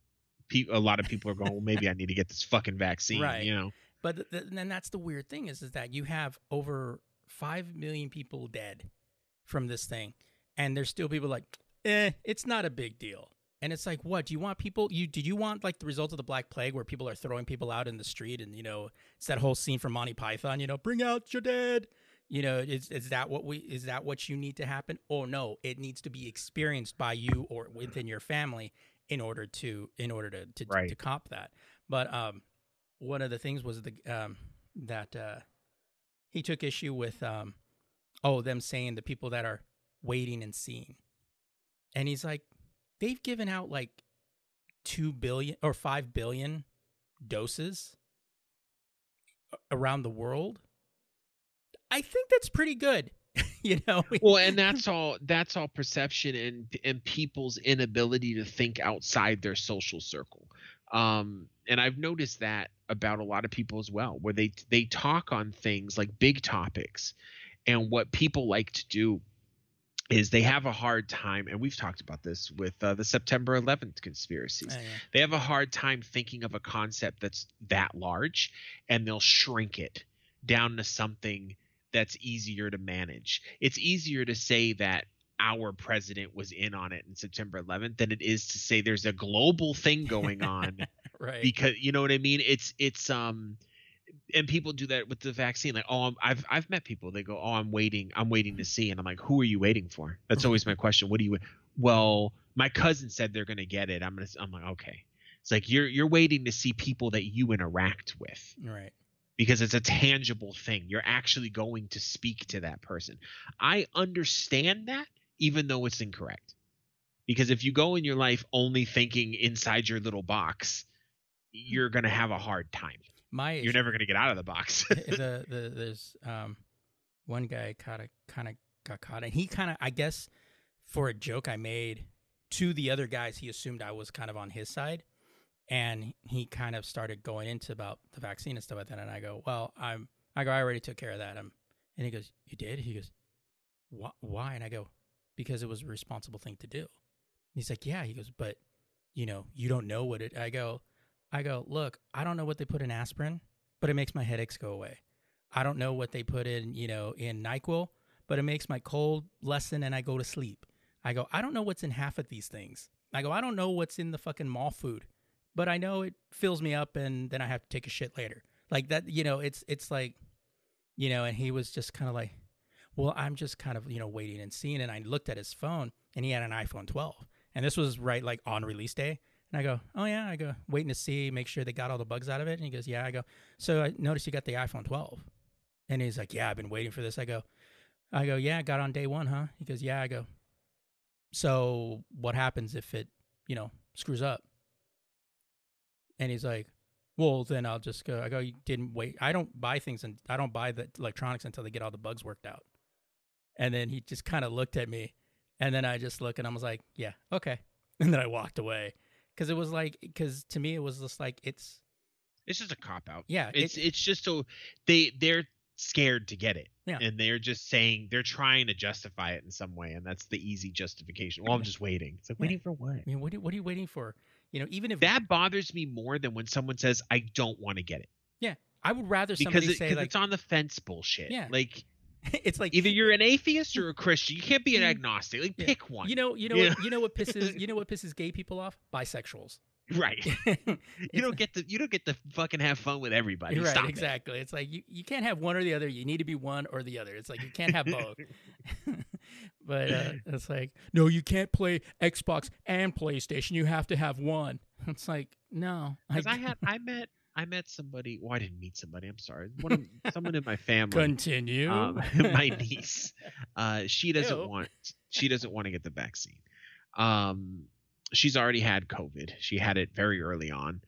pe- a lot of people are going well maybe i need to get this fucking vaccine Right. you know But th- th- then that's the weird thing is is that you have over five million people dead from this thing, and there's still people like, eh, it's not a big deal. And it's like, what do you want people? You did you want like the result of the Black Plague, where people are throwing people out in the street, and you know, it's that whole scene from Monty Python. You know, bring out your dead. You know, is is that what we is that what you need to happen? Oh no, it needs to be experienced by you or within your family in order to in order to to, right. to, to cop that. But um, one of the things was the um that uh, he took issue with um, oh them saying the people that are waiting and seeing, and he's like, they've given out like two billion or five billion doses around the world. I think that's pretty good. you know. well, and that's all that's all perception and and people's inability to think outside their social circle. Um, and I've noticed that about a lot of people as well, where they they talk on things like big topics, and what people like to do is they have a hard time, and we've talked about this with uh, the September 11th conspiracies. Oh, yeah. They have a hard time thinking of a concept that's that large, and they'll shrink it down to something that's easier to manage. It's easier to say that our president was in on it in September 11th than it is to say there's a global thing going on. right. Because you know what I mean? It's it's um and people do that with the vaccine like oh i have I've met people. They go oh I'm waiting I'm waiting to see. And I'm like who are you waiting for? That's always my question. What do you well my cousin said they're going to get it. I'm going to I'm like okay. It's like you're you're waiting to see people that you interact with. Right. Because it's a tangible thing. You're actually going to speak to that person. I understand that even though it's incorrect. Because if you go in your life only thinking inside your little box, you're going to have a hard time. My you're never going to get out of the box. the, the, there's um, one guy kind of kind of got caught, and he kind of I guess for a joke I made to the other guys, he assumed I was kind of on his side, and he kind of started going into about the vaccine and stuff like that. And I go, well, I'm I go I already took care of that. I'm, and he goes, you did? He goes, why? And I go, because it was a responsible thing to do. And he's like, yeah. He goes, but you know, you don't know what it. I go, I go, look, I don't know what they put in aspirin, but it makes my headaches go away. I don't know what they put in, you know, in Nyquil, but it makes my cold lessen and I go to sleep. I go, I don't know what's in half of these things. I go, I don't know what's in the fucking mall food, but I know it fills me up and then I have to take a shit later. Like that, you know, it's it's like, you know, and he was just kind of like, well, I'm just kind of, you know, waiting and seeing. And I looked at his phone and he had an iPhone 12. And this was right like on release day. And I go, oh, yeah. I go, waiting to see, make sure they got all the bugs out of it. And he goes, yeah. I go, so I noticed you got the iPhone 12. And he's like, yeah, I've been waiting for this. I go, I go, yeah, got on day one, huh? He goes, yeah. I go, so what happens if it, you know, screws up? And he's like, well, then I'll just go. I go, you didn't wait. I don't buy things and I don't buy the electronics until they get all the bugs worked out. And then he just kind of looked at me. And then I just looked and I was like, yeah, okay. And then I walked away. Cause it was like, cause to me, it was just like, it's, it's just a cop out. Yeah. It's, it, it's just so they, they're scared to get it. Yeah. And they're just saying, they're trying to justify it in some way. And that's the easy justification. Well, I'm just waiting. It's like, waiting for what? I mean, what are, what are you waiting for? You know, even if that bothers me more than when someone says, I don't want to get it. Yeah. I would rather somebody because it, say like, it's on the fence bullshit. Yeah. Like it's like either you're an atheist or a Christian. You can't be an agnostic. Like yeah. pick one. You know, you know, yeah. what, you know what pisses you know what pisses gay people off? Bisexuals. Right. you don't get to you don't get to fucking have fun with everybody. Right, Stop exactly. It. It's like you, you can't have one or the other. You need to be one or the other. It's like you can't have both. but uh, it's like, no, you can't play Xbox and PlayStation. You have to have one. It's like, no. Because I, I had I met I met somebody. Well, I didn't meet somebody. I'm sorry. One of, someone in my family. Continue. Um, my niece. Uh, she doesn't Ew. want. She doesn't want to get the vaccine. Um, she's already had COVID. She had it very early on,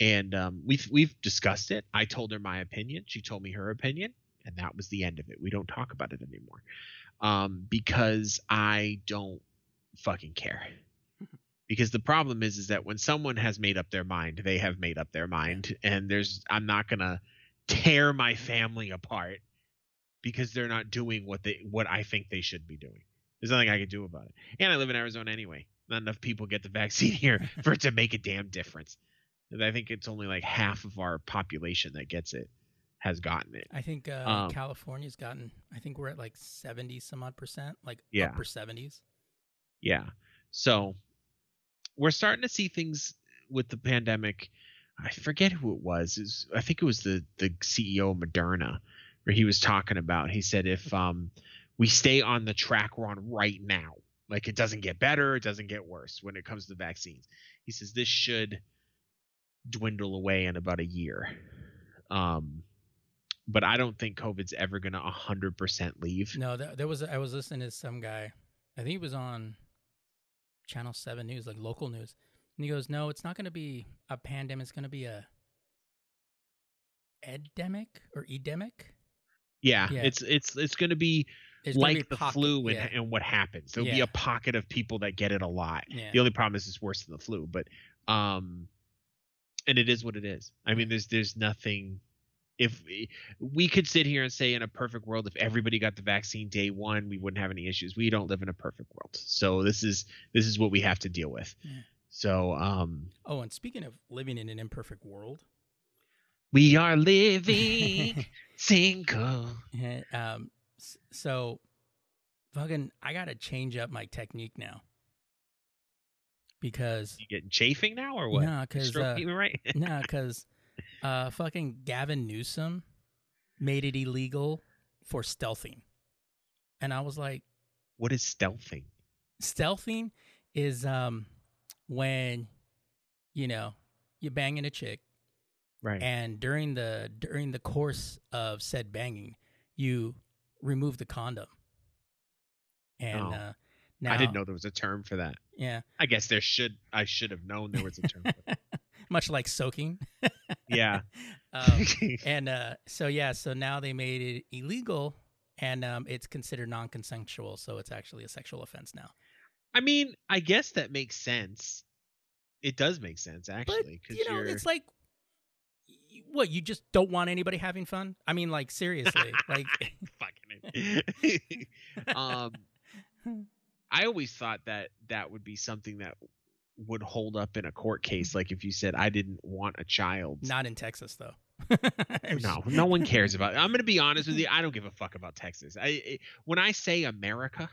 and um, we've we've discussed it. I told her my opinion. She told me her opinion, and that was the end of it. We don't talk about it anymore, um, because I don't fucking care because the problem is is that when someone has made up their mind they have made up their mind and there's i'm not gonna tear my family apart because they're not doing what they what i think they should be doing. There's nothing i can do about it. And i live in arizona anyway. Not enough people get the vaccine here for it to make a damn difference. And i think it's only like half of our population that gets it has gotten it. I think uh, um, california's gotten i think we're at like 70 some odd percent like yeah. upper 70s yeah. So we're starting to see things with the pandemic. I forget who it was. It was I think it was the the CEO of Moderna, where he was talking about. He said if um, we stay on the track we're on right now, like it doesn't get better, it doesn't get worse when it comes to vaccines. He says this should dwindle away in about a year. Um, but I don't think COVID's ever gonna hundred percent leave. No, there, there was I was listening to some guy. I think he was on Channel Seven News, like local news, and he goes, "No, it's not going to be a pandemic. It's going to be a endemic or endemic." Yeah, yeah. it's it's it's going to be it's like the pocket, flu and, yeah. and what happens. There'll be a pocket of people that get it a lot. Yeah. The only problem is it's worse than the flu, but um, and it is what it is. I mean, there's there's nothing. If we could sit here and say in a perfect world, if everybody got the vaccine day one, we wouldn't have any issues. We don't live in a perfect world, so this is this is what we have to deal with. Yeah. So um, Oh, and speaking of living in an imperfect world, we are living single. um, so fucking, I gotta change up my technique now because You getting chafing now or what? Nah, You 'cause, stroking uh, right? no, because uh, fucking Gavin Newsom made it illegal for stealthing, and I was like, what is stealthing? stealthing is um when you know you're banging a chick Right. and during the during the course of said banging you remove the condom and Oh. uh now I didn't know there was a term for that. yeah I guess there should I should have known there was a term. for it. much like soaking Yeah. um, and uh so yeah so now they made it illegal and um it's considered non-consensual so it's actually a sexual offense now I mean, I guess that makes sense. It does make sense actually because you know are it's like what you just don't want anybody having fun i mean like seriously like fucking. um, I always thought that that would be something that would hold up in a court case, like if you said I didn't want a child. not in texas though No, no one cares about. it. I'm gonna be honest with you. I don't give a fuck about Texas. I, when I say America,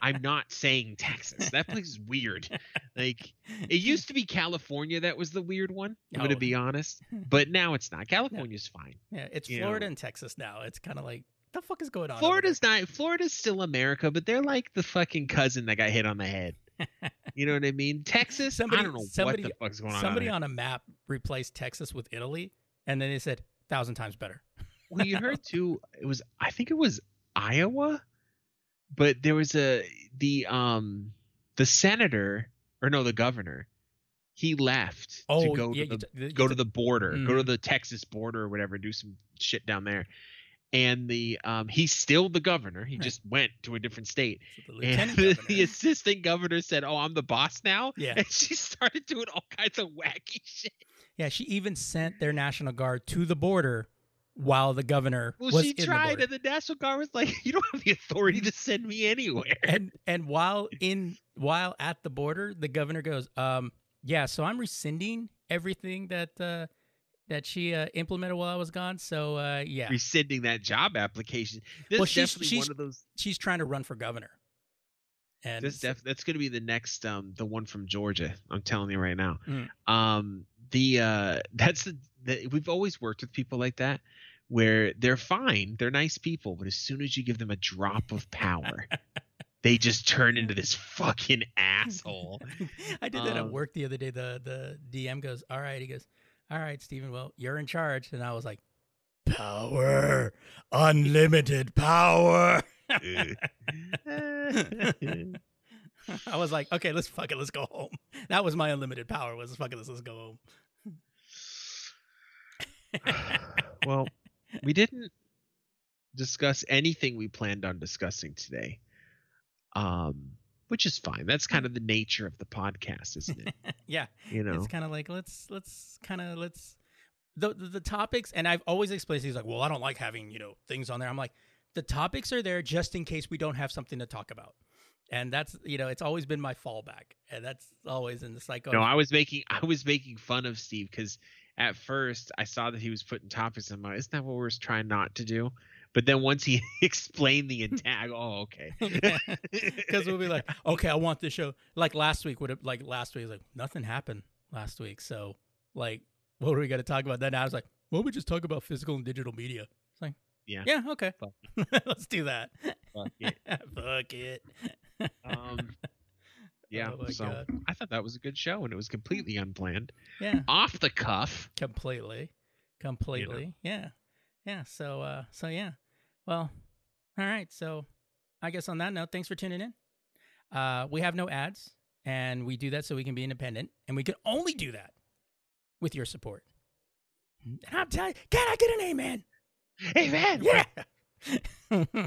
I'm not saying Texas. That place is weird. Like it used to be California that was the weird one. I'm gonna Oh. be honest, but now it's not. California's fine. Yeah, it's you Florida know. and Texas now. It's kind of like the fuck is going on? Florida's not. Florida's still America, but they're like the fucking cousin that got hit on the head. You know what I mean? Texas. Somebody- I don't know somebody- what the fuck's going on. Somebody on a map replaced Texas with Italy, and then they said thousand times better. well, you heard too. It was. I think it was Iowa, but there was a the um the senator or no the governor. He left Oh, to go yeah, to the t- go to the border, go to the Texas border or whatever, do some shit down there. And the um he's still the governor. He Right. just went to a different state. the And lieutenant the, assistant governor said, "Oh, I'm the boss now." Yeah. And she started doing all kinds of wacky shit. Yeah, she even sent their national guard to the border while the governor Well, was she in the tried, border. and the National Guard was like, "You don't have the authority to send me anywhere." and and while in while at the border, the governor goes, um, yeah, so I'm rescinding everything that uh, that she uh, implemented while I was gone. So uh, yeah, Rescinding that job application. This Well, she's- definitely she's- one of those. she's trying to run for governor. And This def, that's going to be the next, um, the one from Georgia. I'm telling you right now. Mm. Um, the uh, that's the, the we've always worked with people like that where they're fine, they're nice people, but as soon as you give them a drop of power, they just turn into this fucking asshole. I did that at Um, work the other day. The the DM goes, "All right," he goes, "All right, Stephen. Well, you're in charge," and I was like, "Power, unlimited power." I was like, "Okay, let's fuck it. Let's go home." That was my unlimited power. Was fuck it. Let's, let's go home. well, we didn't discuss anything we planned on discussing today. Um, which is fine. That's kind of the nature of the podcast, isn't it? yeah, You know. it's kind of like let's let's kind of let's the, the the topics. And I've always explained things like, "Well, I don't like having you know things on there." I'm like, the topics are there just in case we don't have something to talk about. And that's you know it's always been my fallback, and that's always in the cycle. No, I was making I was making fun of Steve because at first I saw that he was putting topics in my. Isn't that what we're trying not to do? But then once he explained the attack, oh okay. Because we'll be like, okay, I want this show. Like last week would have like last week like nothing happened last week. So like, what are we gonna talk about then? I was like, well, we just talk about physical and digital media. It's like, yeah, yeah, okay, let's do that. Fuck it. Fuck it. Um, yeah. Oh so God. I thought that was a good show, and it was completely unplanned, Yeah, off the cuff. completely, completely. Yeah, yeah. So, uh, so yeah. Well, all right. So, I guess on that note, thanks for tuning in. Uh, we have no ads, and we do that so we can be independent, and we can only do that with your support. And I'm telling you, can I get an amen? Amen. Yeah.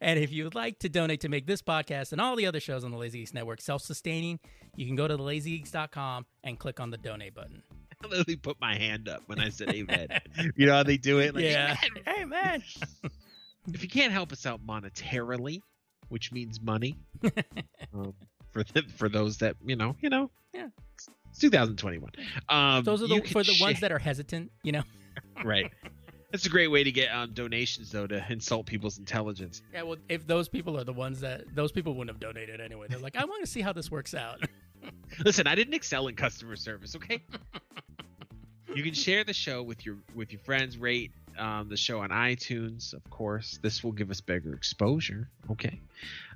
and if you would like to donate to make this podcast and all the other shows on the Lazy Geeks Network self-sustaining, you can go to lazygeeks.com and click on the donate button. I literally put my hand up when I said amen. you know how they do it? Like, yeah. "Amen." Hey man. If you can't help us out monetarily, which means money, um, for the, for those that you know, you know, Yeah. it's 2021. Um, Those are the for the ones that are hesitant, you know. right. That's a great way to get um, donations, though, to insult people's intelligence. Yeah, well, if those people are the ones that those people wouldn't have donated anyway. They're like, I want to see how this works out. Listen, I didn't excel in customer service. Okay. you can share the show with your with your friends. Rate um, the show on iTunes, of course. This will give us bigger exposure. Okay.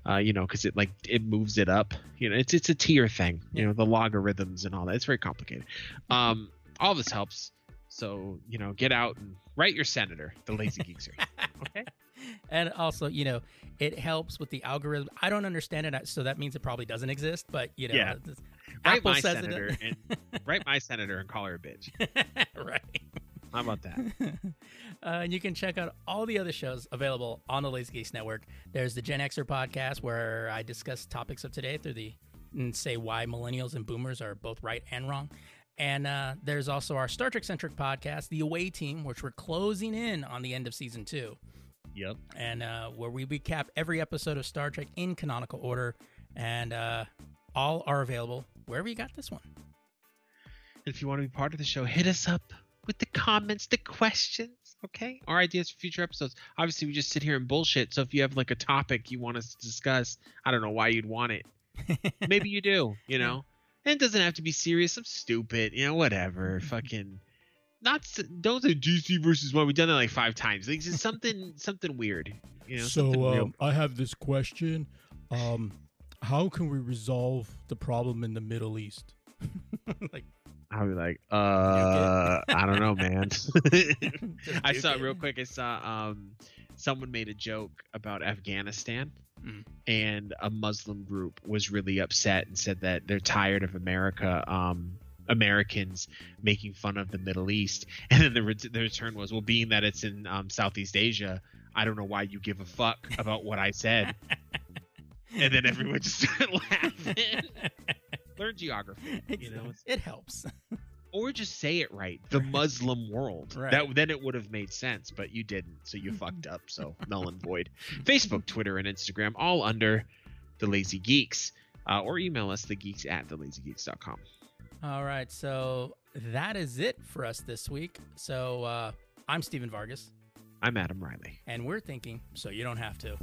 Uh, you know, because it like it moves it up. You know, it's it's a tier thing. You know, the logarithms and all that. It's very complicated. Um, all this helps. So you know, get out and write your senator. The lazy geeks are. here, Okay. and also, you know, it helps with the algorithm. I don't understand it, so that means it probably doesn't exist. But you know, Yeah. it's- Write my says senator it. and write my senator and call her a bitch. right. How about that? Uh, and you can check out all the other shows available on the Lazy Geeks Network. There's the Gen Xer podcast where I discuss topics of today through the and say why millennials and boomers are both right and wrong. And uh, there's also our Star Trek centric podcast, The Away Team, which we're closing in on the end of season two, Yep. and uh, where we recap every episode of Star Trek in canonical order. And uh, all are available wherever you got this one. If you want to be part of the show, hit us up with the comments, the questions, okay? Our ideas for future episodes. Obviously, we just sit here and bullshit. So if you have like a topic you want us to discuss, I don't know why you'd want it. Maybe you do, you know? And it doesn't have to be serious. I'm stupid, you know, whatever. Fucking not s- don't say DC versus one. We've done that like five times. Like just something something weird. You know, so real. um, I have this question. Um, how can we resolve the problem in the Middle East? like, I'll be like, uh, I don't know, man. I saw it. real quick. I saw um, someone made a joke about Afghanistan, Mm. and a Muslim group was really upset and said that they're tired of America, um, Americans making fun of the Middle East. And then the, ret- the return was, well, being that it's in um, Southeast Asia, I don't know why you give a fuck about what I said. and then everyone just started laughing. Learn geography, you know. it helps. or just say it right the muslim world Right. that then it would have made sense but you didn't so you fucked up so null and void facebook twitter and instagram all under the lazy geeks uh, or email us the geeks at thelazygeeks.com All right, so that is it for us this week. So uh, I'm Stephen Vargas, i'm adam riley and we're thinking so you don't have to.